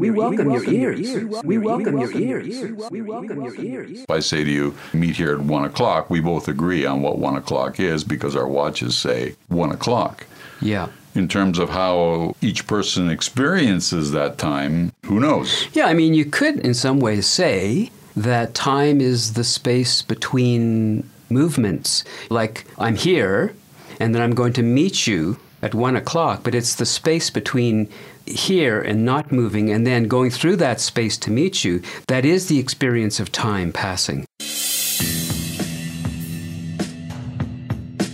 We welcome your ears. We welcome your ears. We welcome your ears. If I say to you, meet here at one o'clock, we both agree on what one o'clock is because our watches say one o'clock. Yeah. In terms of how each person experiences that time, who knows? Yeah, I mean, you could in some ways say that time is the space between movements. Like, I'm here, and then I'm going to meet you at one o'clock, but it's the space between here and not moving and then going through that space to meet you that is the experience of time passing.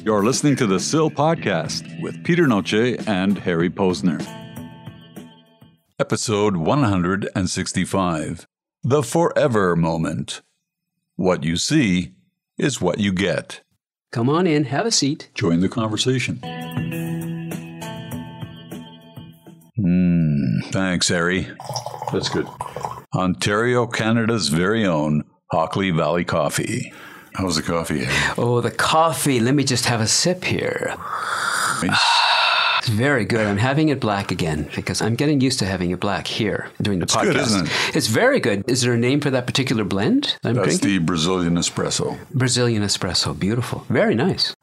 You're listening to the SIL podcast with Peter Noce and Harry Posner. Episode 165 The Forever Moment. What you see is what you get. Come on in, have a seat. Join the conversation. Hmm, thanks, Harry. That's good. Ontario, Canada's very own Hockley Valley Coffee. How's the coffee? Harry? Oh, the coffee. Let me just have a sip here. It's very good. I'm having it black again because I'm getting used to having it black here during the It's podcast. good, isn't it? It's very good. Is there a name for that particular blend I'm That's drinking? the Brazilian espresso. Brazilian espresso. Beautiful. Very nice.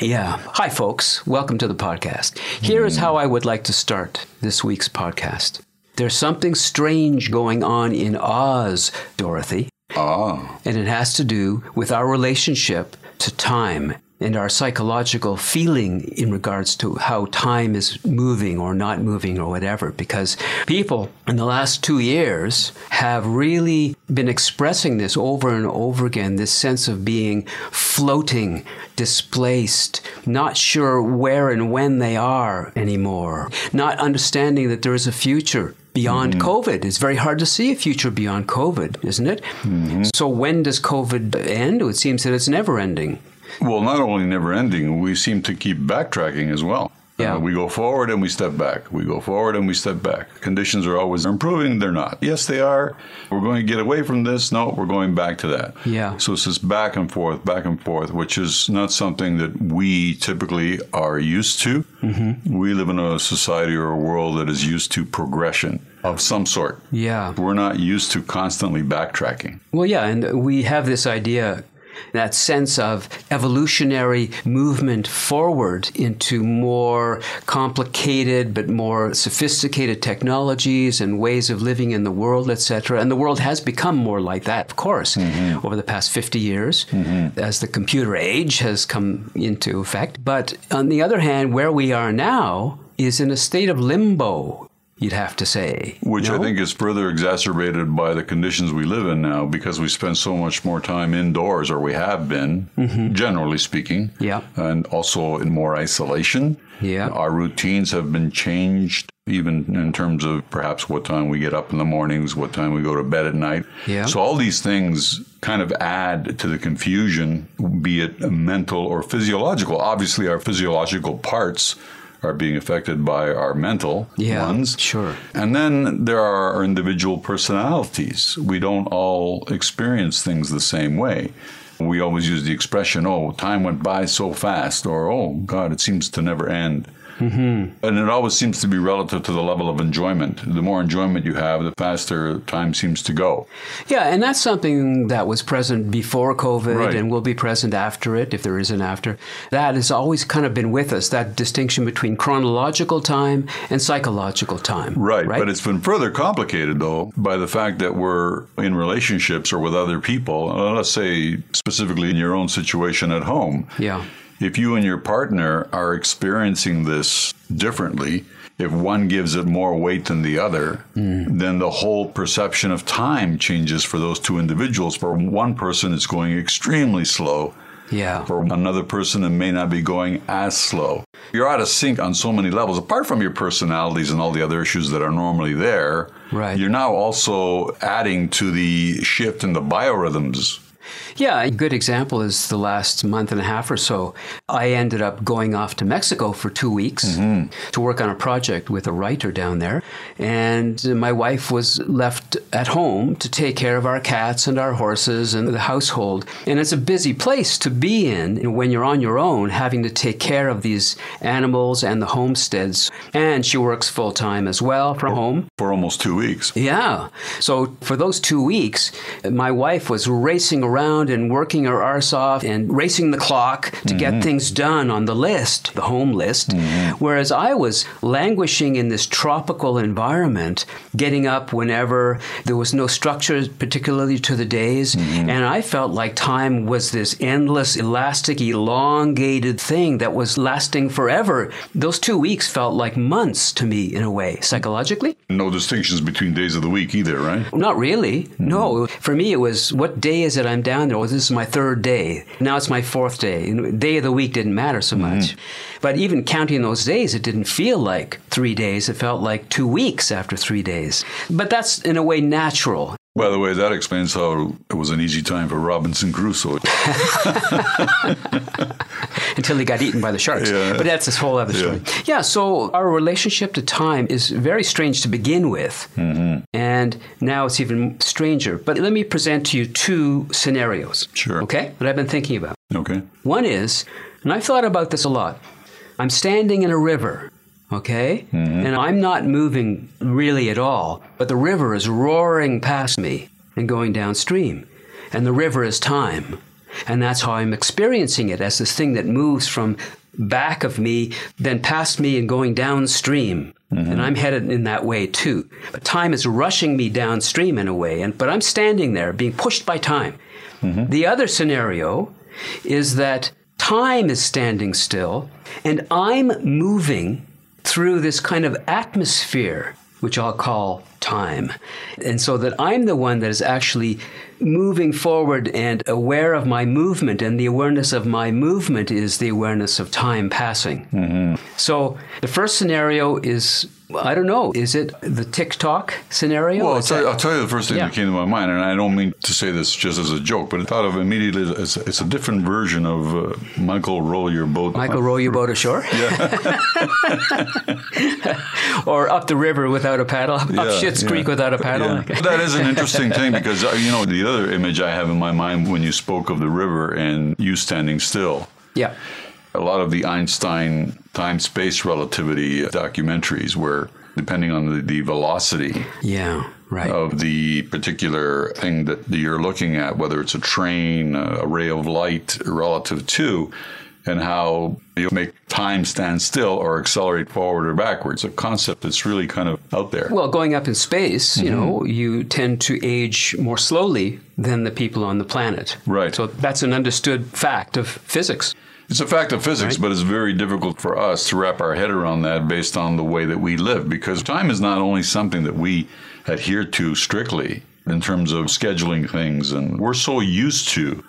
Yeah. Hi, folks. Welcome to the podcast. Here is how I would like to start this week's podcast. There's something strange going on in Oz, Dorothy, Ah, and it has to do with our relationship to time and our psychological feeling in regards to how time is moving or not moving or whatever. Because people in the last two years have really been expressing this over and over again this sense of being floating, displaced, not sure where and when they are anymore, not understanding that there is a future beyond mm-hmm. COVID. It's very hard to see a future beyond COVID, isn't it? Mm-hmm. So when does COVID end? It seems that it's never ending. Well, not only never ending, we seem to keep backtracking as well. Yeah. Uh, we go forward and we step back. We go forward and we step back. Conditions are always improving. They're not. Yes, they are. We're going to get away from this. No, we're going back to that. Yeah. So it's this back and forth, back and forth, which is not something that we typically are used to. Mm-hmm. We live in a society or a world that is used to progression of some sort. Yeah. We're not used to constantly backtracking. Well, yeah, and we have this idea, that sense of evolutionary movement forward into more complicated but more sophisticated technologies and ways of living in the world, etc. And the world has become more like that, of course, mm-hmm. over the past 50 years mm-hmm. as the computer age has come into effect. But on the other hand, where we are now is in a state of limbo. You'd have to say. Which I think is further exacerbated by the conditions we live in now because we spend so much more time indoors, or we have been, generally speaking. Mm-hmm. Yeah. And also in more isolation. Yeah. Our routines have been changed, even in terms of perhaps what time we get up in the mornings, what time we go to bed at night. Yeah. So all these things kind of add to the confusion, be it mental or physiological. Obviously, our physiological parts are being affected by our mental Yeah, ones. sure. And then there are our individual personalities. We don't all experience things the same way. We always use the expression, oh, time went by so fast, or oh, God, it seems to never end. Mm-hmm. And it always seems to be relative to the level of enjoyment. The more enjoyment you have, the faster time seems to go. Yeah, and that's something that was present before COVID Right. and will be present after it, if there is an after. That has always kind of been with us, that distinction between chronological time and psychological time. Right, Right. but it's been further complicated though by the fact that we're in relationships or with other people. Uh, let's say specifically in your own situation at home. Yeah. If you and your partner are experiencing this differently, if one gives it more weight than the other, mm. then the whole perception of time changes for those two individuals. For one person, it's going extremely slow. Yeah. For another person, it may not be going as slow. You're out of sync on so many levels. Apart from your personalities and all the other issues that are normally there, Right. you're now also adding to the shift in the biorhythms Yeah, a good example is the last month and a half or so. I ended up going off to Mexico for two weeks mm-hmm. to work on a project with a writer down there. And my wife was left at home to take care of our cats and our horses and the household. And it's a busy place to be in when you're on your own, having to take care of these animals and the homesteads. And she works full time as well from home. For almost two weeks. Yeah. So for those two weeks, my wife was racing around and working our arse off and racing the clock to mm-hmm. get things done on the list, the home list. Mm-hmm. Whereas I was languishing in this tropical environment, getting up whenever there was no structure, particularly to the days. Mm-hmm. And I felt like time was this endless, elastic, elongated thing that was lasting forever. Those two weeks felt like months to me in a way, psychologically. No distinctions between days of the week either, right? Not really. No. For me, it was what day is it I'm down this is my third day. Now it's my fourth day. Day of the week didn't matter so mm-hmm. much. Mm-hmm. But even counting those days, it didn't feel like three days. It felt like two weeks after three days. But that's in a way natural. By the way, that explains how it was an easy time for Robinson Crusoe. Until he got eaten by the sharks. Yeah. But that's this whole other story. Yeah. yeah. so our relationship to time is very strange to begin with. Mm-hmm. And now it's even stranger. But let me present to you two scenarios. Sure. Okay? That I've been thinking about. Okay. One is, and I've thought about this a lot, I'm standing in a river okay? Mm-hmm. And I'm not moving really at all, but the river is roaring past me and going downstream. And the river is time. And that's how I'm experiencing it as this thing that moves from back of me, then past me and going downstream. Mm-hmm. And I'm headed in that way too. But time is rushing me downstream in a way, and but I'm standing there being pushed by time. Mm-hmm. The other scenario is that time is standing still and I'm moving through this kind of atmosphere, which I'll call time. And so that I'm the one that is actually moving forward and aware of my movement, and the awareness of my movement is the awareness of time passing. Mm-hmm. So the first scenario is I don't know. Is it the TikTok scenario? Well, I'll tell, you, I'll tell, you, the first thing yeah. that came to my mind, and I don't mean to say this just as a joke, but I thought of immediately as it's a different version of uh, Michael roll your boat. Michael roll your boat ashore. Yeah. or up the river without a paddle, up yeah, Schitt's Creek without a paddle. Yeah. that is an interesting thing because uh, you know the other image I have in my mind when you spoke of the river and you standing still. Yeah a lot of the Einstein time space relativity documentaries where depending on the, the velocity yeah right. of the particular thing that you're looking at whether it's a train a ray of light relative to and how you make time stand still or accelerate forward or backwards. A concept that's really kind of out there. Well, going up in space, mm-hmm. you know, you tend to age more slowly than the people on the planet. Right. So that's an understood fact of physics. It's a fact of physics, right. but it's very difficult for us to wrap our head around that based on the way that we live because time is not only something that we adhere to strictly in terms of scheduling things, and we're so used to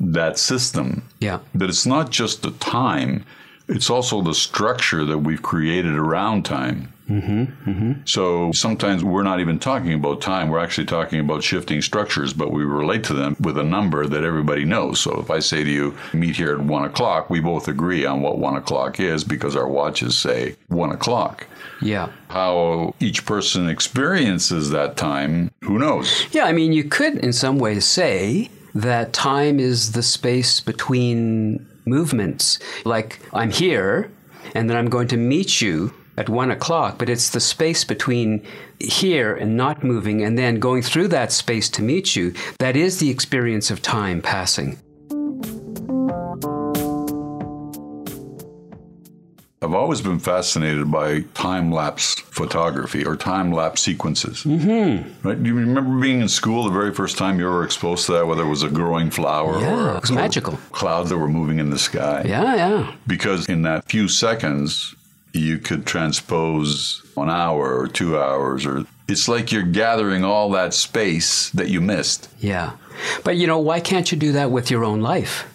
that system yeah. that it's not just the time, it's also the structure that we've created around time. Mm-hmm, mm-hmm. So sometimes we're not even talking about time. We're actually talking about shifting structures, but we relate to them with a number that everybody knows. So if I say to you, meet here at one o'clock, we both agree on what one o'clock is because our watches say one o'clock. Yeah. How each person experiences that time, who knows? Yeah, I mean, you could in some ways say that time is the space between movements. Like, I'm here, and then I'm going to meet you at one o'clock, but it's the space between here and not moving and then going through that space to meet you that is the experience of time passing. I've always been fascinated by time lapse photography or time lapse sequences. Mm-hmm. Right? Do you remember being in school the very first time you were exposed to that, whether it was a growing flower yeah, or it was magical clouds that were moving in the sky? Yeah, yeah. Because in that few seconds, you could transpose one hour or two hours or it's like you're gathering all that space that you missed. Yeah. But you know, why can't you do that with your own life?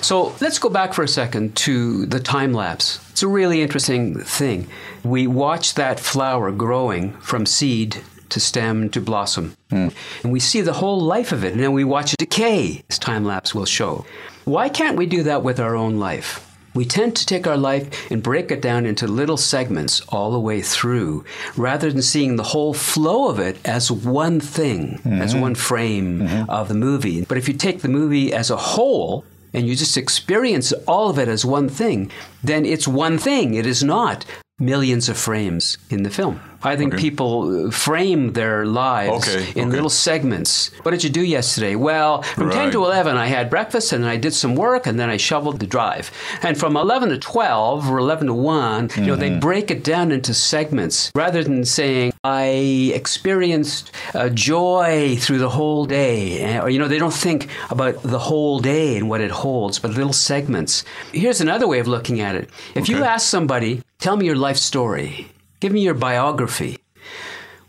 So let's go back for a second to the time lapse. It's a really interesting thing. We watch that flower growing from seed to stem to blossom. Hmm. And we see the whole life of it, and then we watch it decay, as time lapse will show. Why can't we do that with our own life? We tend to take our life and break it down into little segments all the way through, rather than seeing the whole flow of it as one thing, as mm-hmm. one frame mm-hmm. of the movie. But if you take the movie as a whole, and you just experience all of it as one thing, then it's one thing. It is not millions of frames in the film. I think Okay. people uh, frame their lives Okay, in okay. little segments. What did you do yesterday? Well, from 10 to 11, I had breakfast and then I did some work and then I shoveled the drive. And from 11 to 12 or 11 to one you know, they Mm-hmm. break it down into segments rather than saying, I experienced uh, joy through the whole day. Eh, Or, you know, they don't think about the whole day and what it holds, but little segments. Here's another way of looking at it. If you ask somebody, tell me your life story, give me your biography.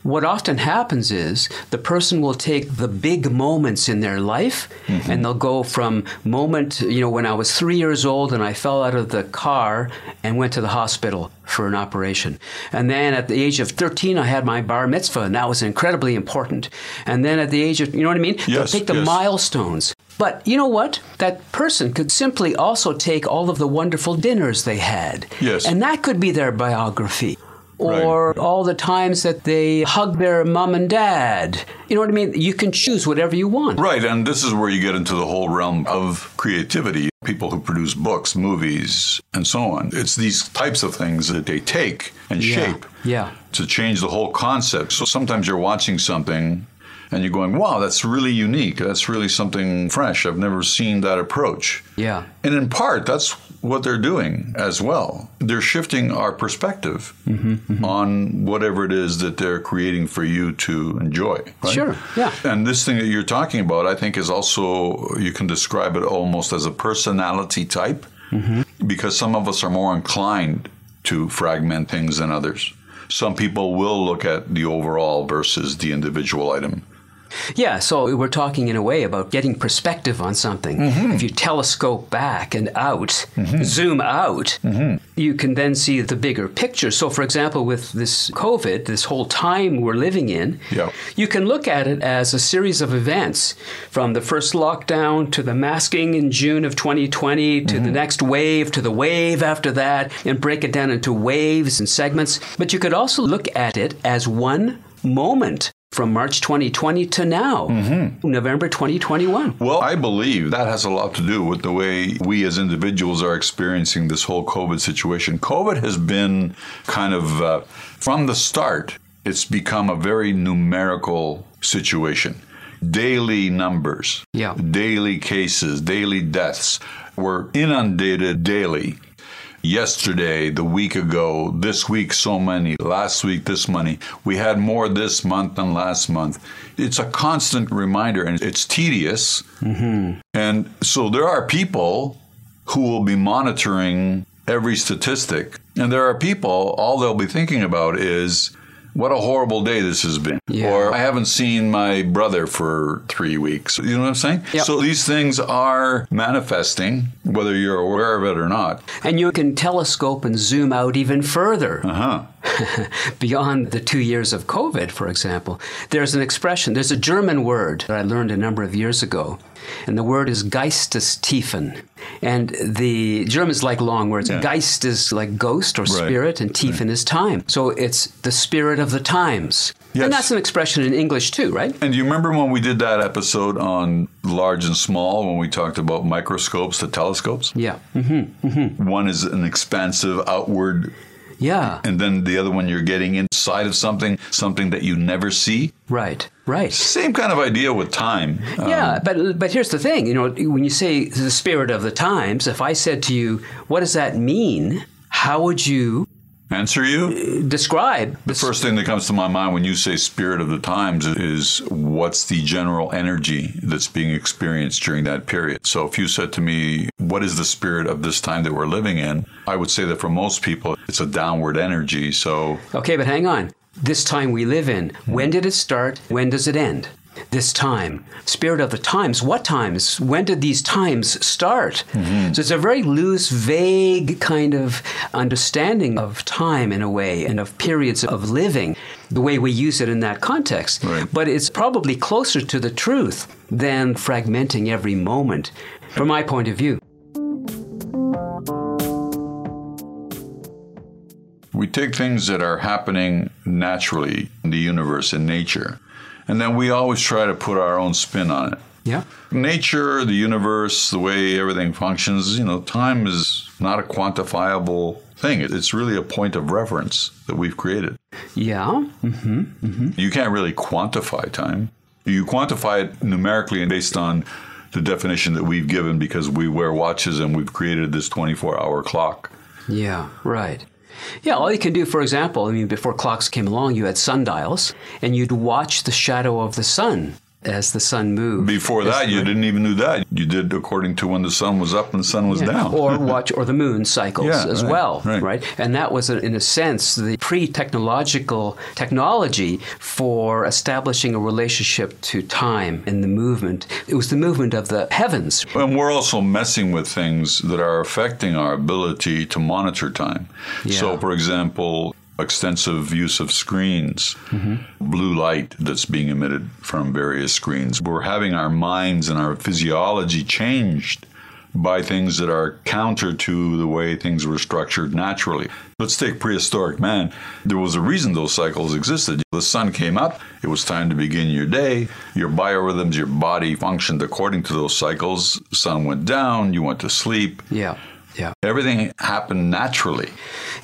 What often happens is the person will take the big moments in their life mm-hmm. and they'll go from moment, you know, when I was three years old and I fell out of the car and went to the hospital for an operation. And then at the age of 13, I had my bar mitzvah and that was incredibly important. And then at the age of, you know what I mean? They'll take the yes. milestones. But you know what? That person could simply also take all of the wonderful dinners they had. Yes. And that could be their biography. Or all the times that they hug their mom and dad. You know what I mean? You can choose whatever you want. Right, and this is where you get into the whole realm of creativity. People who produce books, movies, and so on. It's these types of things that they take and Yeah, shape yeah. to change the whole concept. So sometimes you're watching something and you're going, wow, that's really unique. That's really something fresh. I've never seen that approach. Yeah. And in part, that's what they're doing as well. They're shifting our perspective Mm-hmm, on whatever it is that they're creating for you to enjoy. right? Sure, yeah. And this thing that you're talking about, I think, is also, you can describe it almost as a personality type Mm-hmm. because some of us are more inclined to fragment things than others. Some people will look at the overall versus the individual item. Yeah, so we're talking in a way about getting perspective on something. Mm-hmm. If you telescope back and out, mm-hmm. zoom out, mm-hmm. you can then see the bigger picture. So, for example, with this COVID, this whole time we're living in, Yeah. you can look at it as a series of events from the first lockdown to the masking in June of 2020 to the next wave to the wave after that and break it down into waves and segments. But you could also look at it as one moment from March 2020 to now, November 2021. Well, I believe that has a lot to do with the way we as individuals are experiencing this whole COVID situation. COVID has been kind of, uh, from the start, it's become a very numerical situation. Daily numbers, Yeah. daily cases, daily deaths. We're inundated daily. Yesterday, the week ago, this week, so many, last week, this money. We had more this month than last month. It's a constant reminder and it's tedious. Mm-hmm. And so there are people who will be monitoring every statistic. And there are people, all they'll be thinking about is, what a horrible day this has been. Yeah. Or I haven't seen my brother for three weeks. You know what I'm saying? Yep. So these things are manifesting, whether you're aware of it or not. And you can telescope and zoom out even further. Uh huh. beyond the two years of COVID, for example, there's an expression, there's a German word that I learned a number of years ago, and the word is Geistestiefen. And the Germans like long words. Yeah. Geist is like ghost or spirit, and Tiefen is time. So it's the spirit of the times. Yes. And that's an expression in English too, right? And you remember when we did that episode on large and small when we talked about microscopes to telescopes? Yeah. hmm One is an expansive outward, Yeah. and then the other one you're getting inside of something, something that you never see. Right. Right. Same kind of idea with time. Um, Yeah, but but here's the thing. You know, when you say the spirit of the times, if I said to you, "What does that mean?" How would you answer you? describe The first thing that comes to my mind when you say spirit of the times is what's the general energy that's being experienced during that period. So if you said to me, what is the spirit of this time that we're living in? I would say that for most people, it's a downward energy. So Okay, but hang on. This time we live in, when hmm. did it start? When does it end? This time. Spirit of the times. What times? When did these times start? Mm-hmm. So it's a very loose, vague kind of understanding of time in a way and of periods of living. the way we use it in that context. Right. But it's probably closer to the truth than fragmenting every moment, from my point of view. We take things that are happening naturally in the universe, in nature, and then we always try to put our own spin on it. Yeah. Nature, the universe, the way everything functions, you know, time is not a quantifiable thing. It's really a point of reference that we've created. Yeah. Mm-hmm. You can't really quantify time. You quantify it numerically and based on the definition that we've given because we wear watches and we've created this 24 hour clock. Yeah, right. Yeah, all you can do, for example, I mean, before clocks came along, you had sundials, and you'd watch the shadow of the sun as the sun moved. Before that, you didn't even do that. You did according to when the sun was up and the sun was Yeah. down. or watch or the moon cycles Yeah, as right, well, right. And that was, in a sense, the pre-technological technology for establishing a relationship to time and the movement. It was the movement of the heavens. And we're also messing with things that are affecting our ability to monitor time. So, for example, extensive use of screens, blue light that's being emitted from various screens. We're having our minds and our physiology changed by things that are counter to the way things were structured naturally. Let's take prehistoric man. There was a reason those cycles existed. The sun came up, it was time to begin your day. Your biorhythms, your body functioned according to those cycles. Sun went down, you went to sleep. Yeah, yeah, Everything happened naturally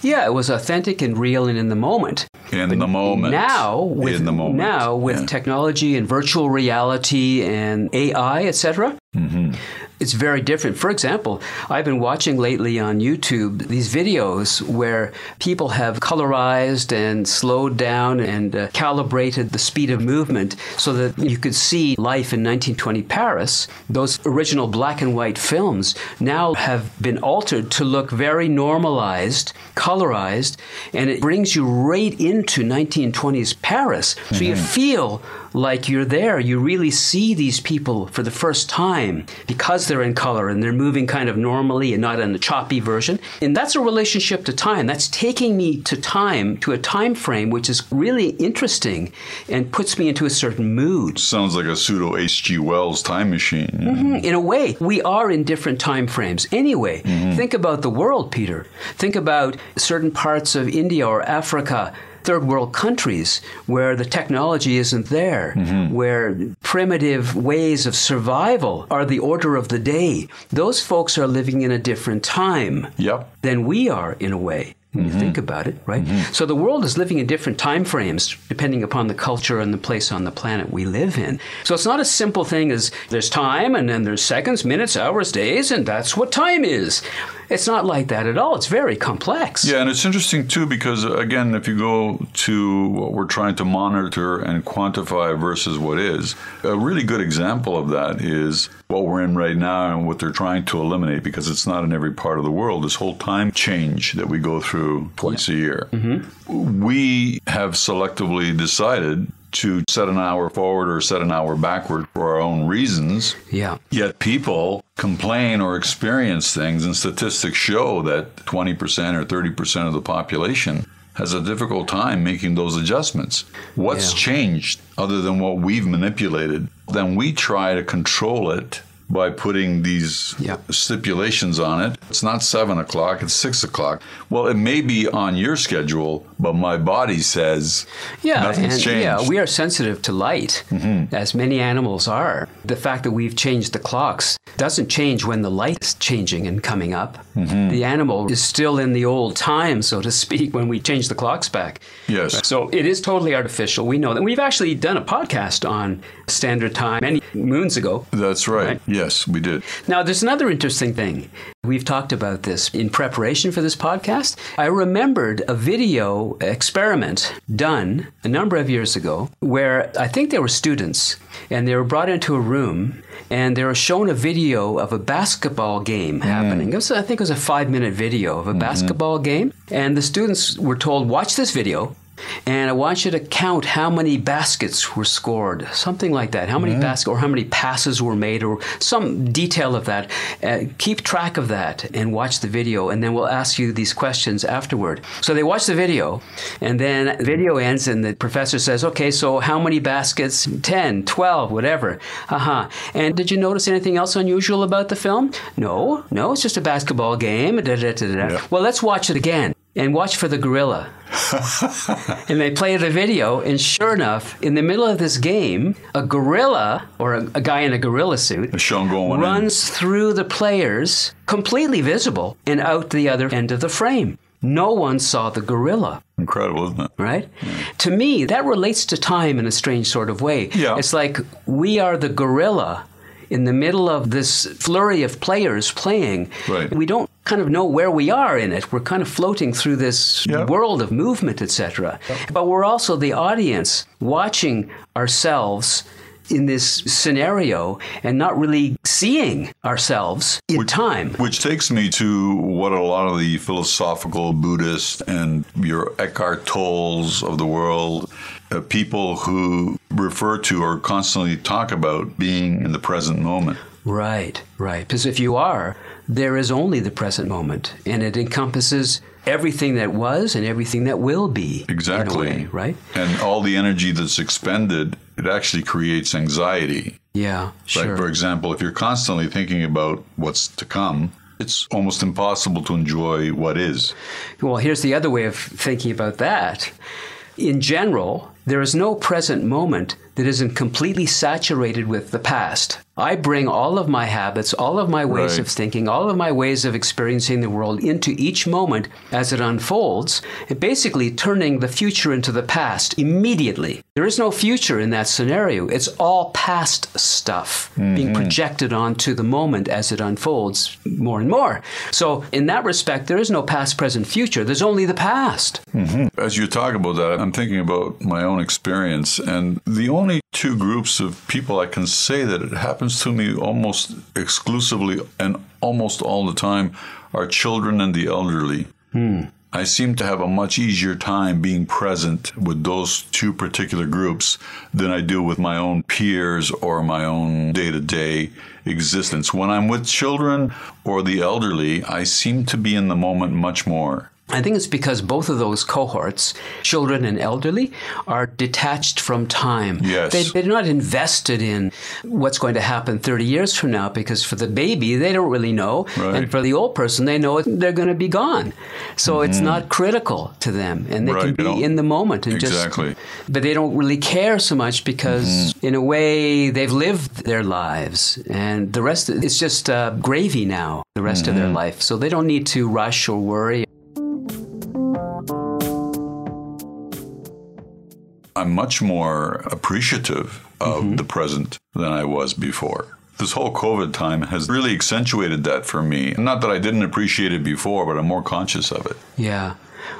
yeah. It was authentic and real and in the moment. in the moment. Now, with moment. now with Yeah. technology and virtual reality and AI, etc. Mm-hmm. It's very different. For example, I've been watching lately on YouTube these videos where people have colorized and slowed down and uh, calibrated the speed of movement so that you could see life in 1920 Paris. Those original black and white films now have been altered to look very normalized, colorized, and it brings you right into 1920s Paris. So you feel like you're there. You really see these people for the first time because they're in color and they're moving kind of normally and not in a choppy version. And that's a relationship to time. That's taking me to time, to a time frame which is really interesting and puts me into a certain mood. Sounds like a pseudo H.G. Wells time machine. Mm-hmm. In a way, we are in different time frames. Anyway, mm-hmm. think about the world, Peter. Think about certain parts of India or Africa, third world countries where the technology isn't there, mm-hmm. where primitive ways of survival are the order of the day. Those folks are living in a different time Yep. than we are in a way. When you mm-hmm. think about it, right? Mm-hmm. So the world is living in different time frames depending upon the culture and the place on the planet we live in. So it's not a simple thing as there's time and then there's seconds, minutes, hours, days, and that's what time is. It's not like that at all. It's very complex. Yeah, and it's interesting too because again, if you go to what we're trying to monitor and quantify versus what is, a really good example of that is what we're in right now and what they're trying to eliminate because it's not in every part of the world. This whole time change that we go through twice a year. Mm-hmm. We have selectively decided to set an hour forward or set an hour backward for our own reasons. Yeah. Yet people complain or experience things, and statistics show that 20% or 30% of the population has a difficult time making those adjustments. What's Yeah. changed other than what we've manipulated? Then we try to control it by putting these Yeah. stipulations on it. It's not seven o'clock, it's six o'clock. Well, it may be on your schedule, but my body says Yeah, nothing's and changed. Mm-hmm. yeah, we are sensitive to light, as many animals are. The fact that we've changed the clocks doesn't change when the light is changing and coming up. Mm-hmm. The animal is still in the old time, so to speak, when we change the clocks back. Yes. So it is totally artificial. We know that. We've actually done a podcast on standard time many moons ago. That's right. Right. Yes, we did. Now, there's another interesting thing. We've talked about this in preparation for this podcast. I remembered a video experiment done a number of years ago where I think there were students and they were brought into a room and they were shown a video of a basketball game mm. happening. It was, I think it was a five minute video of a mm-hmm. basketball game. And the students were told, watch this video and I want you to count how many baskets were scored, something like that. How many Mm-hmm. baskets, or how many passes were made, or some detail of that. Uh, keep track of that and watch the video, and then we'll ask you these questions afterward. So they watch the video, and then the video ends, and the professor says, "Okay, so how many baskets? 10, 12, whatever." Uh-huh. And did you notice anything else unusual about the film? No, no, it's just a basketball game. Da, da, da. Yeah. Well, let's watch it again and watch for the gorilla. and they play the video, and sure enough, in the middle of this game, a gorilla or a, a guy in a gorilla suit going in. runs through the players, completely visible, and out the other end of the frame. No one saw the gorilla Incredible, isn't it? right? To me, that relates to time in a strange sort of way. Yeah. It's like we are the gorilla in the middle of this flurry of players playing. Right. We don't kind of know where we are in it. We're kind of floating through this Yeah. world of movement, etc. But we're also the audience watching ourselves in this scenario and not really seeing ourselves in time. Which takes me to what a lot of the philosophical Buddhists and your Eckhart Tolles of the world, uh, people who refer to or constantly talk about being in the present moment. Right, right. Because if you are, there is only the present moment, and it encompasses everything that was and everything that will be. Exactly. way, right? And all the energy that's expended, it actually creates anxiety. Yeah, sure. For example, if you're constantly thinking about what's to come, it's almost impossible to enjoy what is. Well, here's the other way of thinking about that. In general, there is no present moment that isn't completely saturated with the past. I bring all of my habits, all of my ways Right. of thinking, all of my ways of experiencing the world into each moment as it unfolds, and basically turning the future into the past immediately. There is no future in that scenario. It's all past stuff being mm-hmm. projected onto the moment as it unfolds more and more. So, in that respect, there is no past, present, future. There's only the past. Mm-hmm. As you talk about that, I'm thinking about my own experience, and the only two groups of people I can say that it happens to me almost exclusively and almost all the time are children and the elderly. Hmm. I seem to have a much easier time being present with those two particular groups than I do with my own peers or my own day to day existence. When I'm with children or the elderly, I seem to be in the moment much more. I think it's because both of those cohorts, children and elderly, are detached from time. Yes. They, they're not invested in what's going to happen 30 years from now because for the baby, they don't really know. Right. And for the old person, they know they're going to be gone. So it's not critical to them. And they Mm-hmm. Right, can be in the moment and Exactly. just. But they don't really care so much because, Mm-hmm. in a way, they've lived their lives. And the rest, it's just uh, gravy now, the rest of Mm-hmm. their life. So they don't need to rush or worry. I'm much more appreciative of mm-hmm. the present than I was before. This whole COVID time has really accentuated that for me. Not that I didn't appreciate it before, but I'm more conscious of it. Yeah.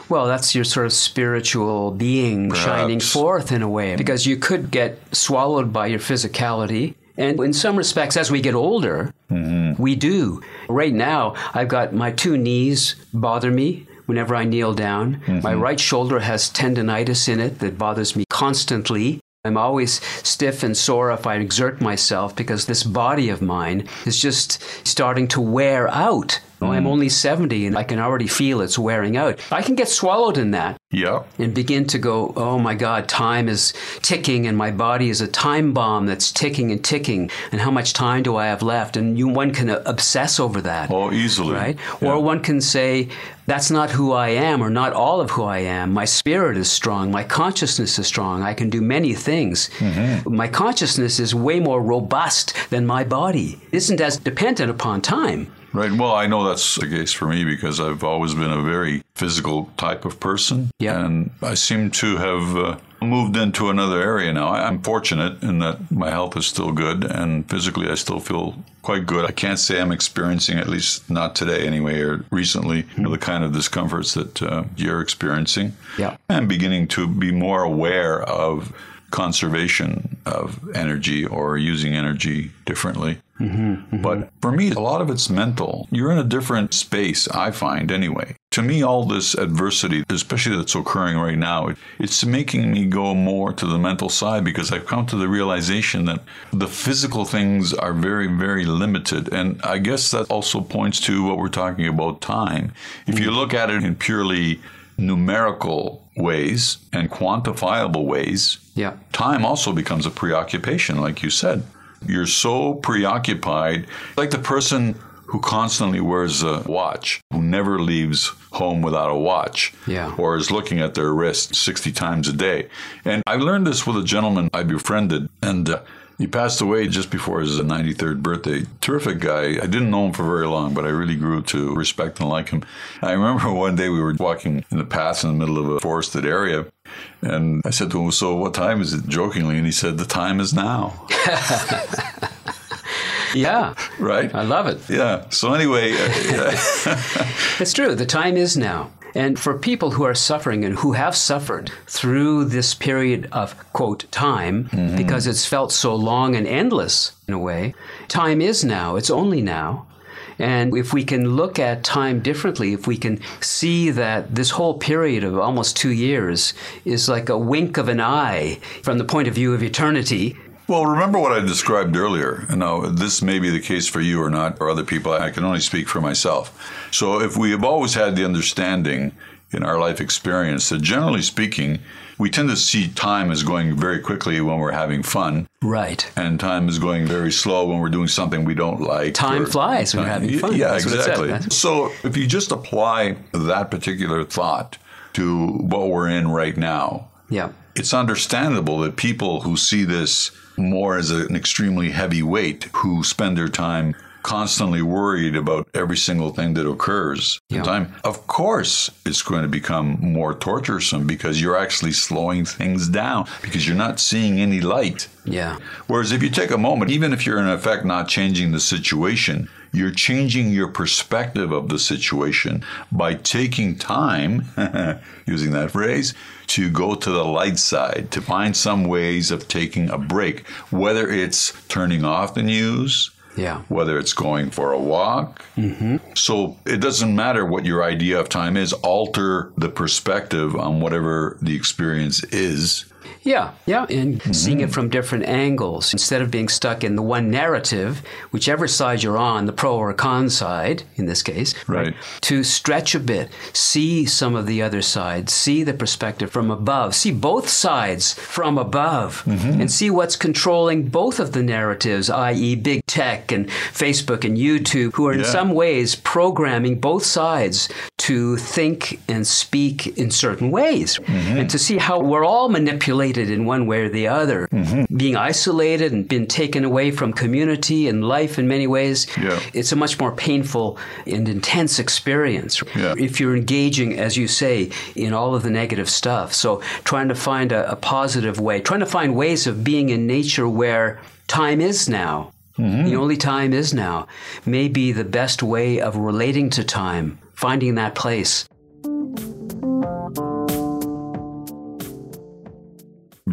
Well, that's your sort of spiritual being shining forth in a way because you could get swallowed by your physicality. And in some respects, as we get older, mm-hmm. we do. Right now, I've got my two knees bother me whenever I kneel down. My mm-hmm. right shoulder has tendonitis in it that bothers me constantly. I'm always stiff and sore if I exert myself because this body of mine is just starting to wear out. Oh, I'm only 70 and I can already feel it's wearing out. I can get swallowed in that Yeah. and begin to go, oh my God, time is ticking and my body is a time bomb that's ticking and ticking. And how much time do I have left? And you, one can uh, obsess over that. Oh, easily. Right? Yeah. Or one can say, that's not who I am or not all of who I am. My spirit is strong. My consciousness is strong. I can do many things. Mm-hmm. My consciousness is way more robust than my body. It isn't as dependent upon time. Right. Well, I know that's the case for me because I've always been a very physical type of person. Yeah. And I seem to have uh, moved into another area now. I'm fortunate in that my health is still good and physically I still feel quite good. I can't say I'm experiencing, at least not today anyway, or recently, know, the kind of discomforts that uh, you're experiencing. Yeah. I'm beginning to be more aware of conservation of energy or using energy differently. But for me, a lot of it's mental. You're in a different space, I find anyway. To me, all this adversity, especially that's occurring right now, it's making me go more to the mental side because I've come to the realization that the physical things are very, very limited. And I guess that also points to what we're talking about time. If you look at it in purely numerical ways and quantifiable ways, yeah. time also becomes a preoccupation, like you said. You're so preoccupied, like the person who constantly wears a watch, who never leaves home without a watch, yeah. or is looking at their wrist 60 times a day. And I learned this with a gentleman I befriended, and uh, he passed away just before his 93rd birthday. Terrific guy. I didn't know him for very long, but I really grew to respect and like him. I remember one day we were walking in the path in the middle of a forested area, and I said to him, So what time is it? jokingly, and he said, The time is now. Yeah. Right? I love it. Yeah. So, anyway, uh, it's true. The time is now. And for people who are suffering and who have suffered through this period of, quote, time, mm-hmm. because it's felt so long and endless in a way, time is now. It's only now. And if we can look at time differently, if we can see that this whole period of almost two years is like a wink of an eye from the point of view of eternity, well, remember what I described earlier. Now, this may be the case for you or not, or other people. I can only speak for myself. So, if we have always had the understanding in our life experience that generally speaking, we tend to see time as going very quickly when we're having fun. Right. And time is going very slow when we're doing something we don't like. Time flies when we're having fun. Yeah, That's exactly. So if you just apply that particular thought to what we're in right now, yeah. It's understandable that people who see this more as an extremely heavy weight who spend their time constantly worried about every single thing that occurs yeah. in time, of course it's going to become more torturesome because you're actually slowing things down because you're not seeing any light. Yeah. Whereas if you take a moment, even if you're in effect not changing the situation, you're changing your perspective of the situation by taking time, using that phrase, to go to the light side, to find some ways of taking a break, whether it's turning off the news, yeah. whether it's going for a walk. Mm-hmm. So it doesn't matter what your idea of time is, alter the perspective on whatever the experience is yeah, yeah, and mm-hmm. seeing it from different angles instead of being stuck in the one narrative, whichever side you're on, the pro or con side in this case, right? To stretch a bit, see some of the other sides, see the perspective from above, see both sides from above, mm-hmm. and see what's controlling both of the narratives, i.e., big tech and Facebook and YouTube, who are yeah. in some ways programming both sides to think and speak in certain ways, mm-hmm. and to see how we're all manipulated in one way or the other, mm-hmm. being isolated and been taken away from community and life in many ways. Yeah. It's a much more painful and intense experience yeah. if you're engaging, as you say, in all of the negative stuff. So trying to find a, a positive way, trying to find ways of being in nature where time is now. Mm-hmm. The only time is now may be the best way of relating to time finding that place.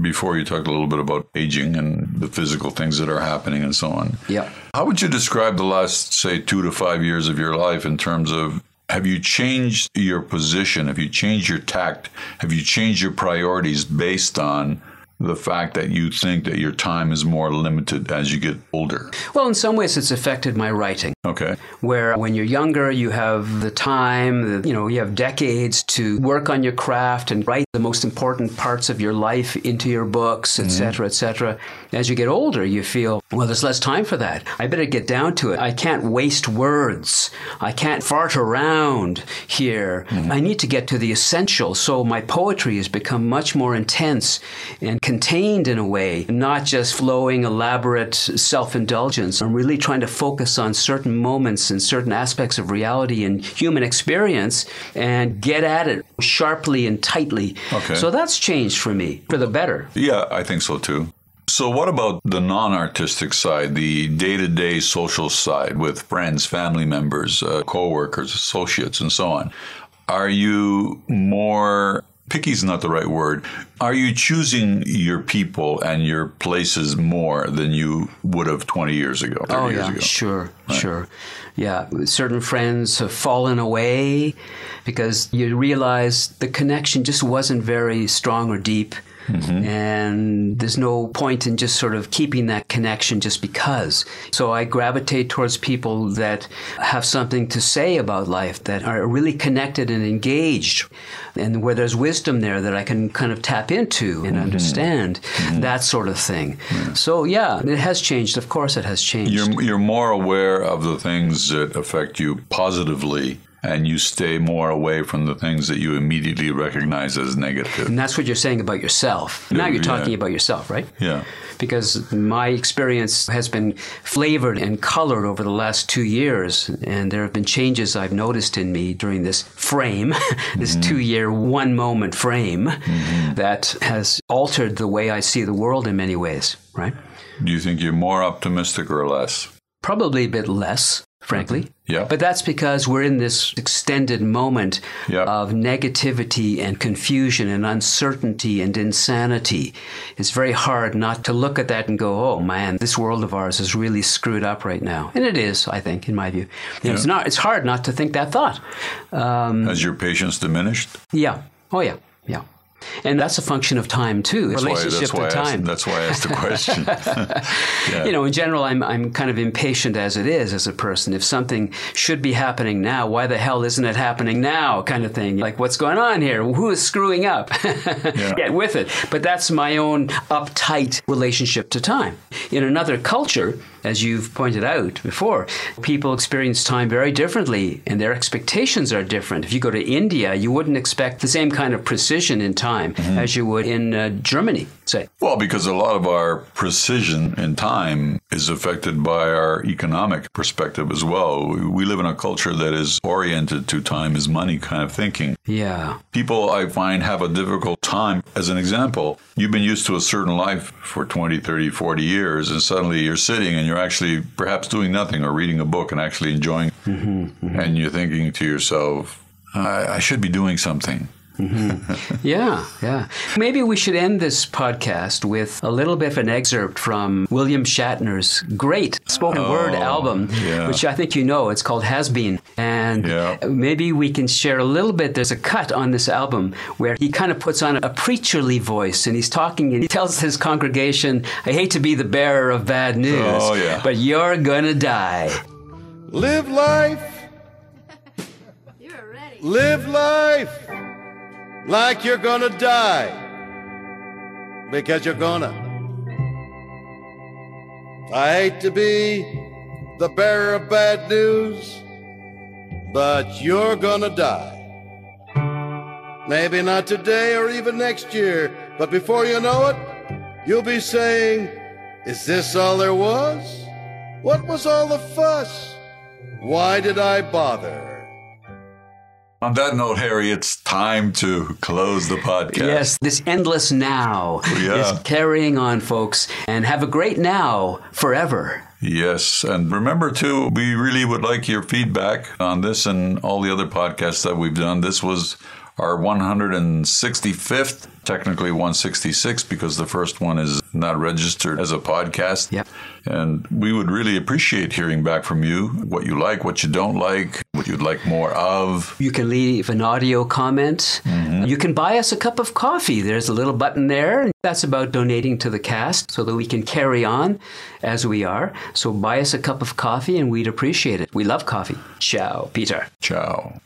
Before you talked a little bit about aging and the physical things that are happening and so on. Yeah. How would you describe the last, say, two to five years of your life in terms of have you changed your position? Have you changed your tact? Have you changed your priorities based on the fact that you think that your time is more limited as you get older? Well, in some ways, it's affected my writing. Okay. Where when you're younger, you have the time, you know, you have decades to work on your craft and write the most important parts of your life into your books, etc., mm-hmm. etc. As you get older, you feel, well, there's less time for that. I better get down to it. I can't waste words. I can't fart around here. Mm-hmm. I need to get to the essential. So my poetry has become much more intense and contained in a way, not just flowing, elaborate self indulgence. I'm really trying to focus on certain moments and certain aspects of reality and human experience and get at it sharply and tightly. Okay. So that's changed for me for the better. Yeah, I think so too. So, what about the non artistic side, the day to day social side with friends, family members, uh, co workers, associates, and so on? Are you more picky is not the right word. Are you choosing your people and your places more than you would have 20 years ago, 30 oh, years yeah, ago? Sure, right. sure. Yeah, certain friends have fallen away because you realize the connection just wasn't very strong or deep. Mm-hmm. And there's no point in just sort of keeping that connection just because. So I gravitate towards people that have something to say about life, that are really connected and engaged, and where there's wisdom there that I can kind of tap into and mm-hmm. understand, mm-hmm. that sort of thing. Yeah. So, yeah, it has changed. Of course, it has changed. You're, you're more aware of the things that affect you positively and you stay more away from the things that you immediately recognize as negative. And that's what you're saying about yourself. Now you're talking yeah. about yourself, right? Yeah. Because my experience has been flavored and colored over the last two years, and there have been changes I've noticed in me during this frame, this mm-hmm. two year, one moment frame, mm-hmm. that has altered the way I see the world in many ways, right? Do you think you're more optimistic or less? Probably a bit less frankly. Yeah. But that's because we're in this extended moment yeah. of negativity and confusion and uncertainty and insanity. It's very hard not to look at that and go, "Oh man, this world of ours is really screwed up right now." And it is, I think, in my view. Know, It's not. It's hard not to think that thought. Um, Has your patience diminished? Yeah. Oh yeah. Yeah. And that's a function of time too. That's relationship why, that's to time. Asked, that's why I asked the question. yeah. You know, in general, I'm I'm kind of impatient as it is as a person. If something should be happening now, why the hell isn't it happening now? Kind of thing. Like, what's going on here? Who is screwing up? yeah. Get with it. But that's my own uptight relationship to time. In another culture, as you've pointed out before, people experience time very differently and their expectations are different. If you go to India, you wouldn't expect the same kind of precision in time mm-hmm. as you would in uh, Germany, say. Well, because a lot of our precision in time is affected by our economic perspective as well. We live in a culture that is oriented to time as money kind of thinking. Yeah. People I find have a difficult time. As an example, you've been used to a certain life for 20, 30, 40 years, and suddenly you're sitting and you're you're actually perhaps doing nothing or reading a book and actually enjoying, mm-hmm, mm-hmm. and you're thinking to yourself, I, I should be doing something. Mm-hmm. yeah, yeah. Maybe we should end this podcast with a little bit of an excerpt from William Shatner's great spoken oh, word album, yeah. which I think you know. It's called Has Been. And yeah. maybe we can share a little bit. There's a cut on this album where he kind of puts on a preacherly voice and he's talking and he tells his congregation, I hate to be the bearer of bad news, oh, yeah. but you're going to die. Live life. You're ready. Live life like you're gonna die because you're gonna. I hate to be the bearer of bad news, but you're gonna die. Maybe not today or even next year, but before you know it, you'll be saying, Is this all there was? What was all the fuss? Why did I bother? On that note, Harry, it's time to close the podcast. Yes, this endless now oh, yeah. is carrying on, folks, and have a great now forever. Yes. And remember, too, we really would like your feedback on this and all the other podcasts that we've done. This was our 165th, technically 166, because the first one is not registered as a podcast. Yep. And we would really appreciate hearing back from you what you like, what you don't like, what you'd like more of. You can leave an audio comment. Mm-hmm. You can buy us a cup of coffee. There's a little button there. That's about donating to the cast so that we can carry on as we are. So buy us a cup of coffee and we'd appreciate it. We love coffee. Ciao, Peter. Ciao.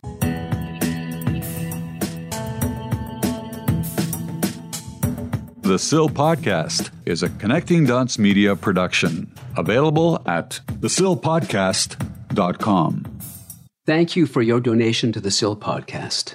The SIL Podcast is a Connecting Dots Media production, available at thesilpodcast.com. Thank you for your donation to the SIL Podcast.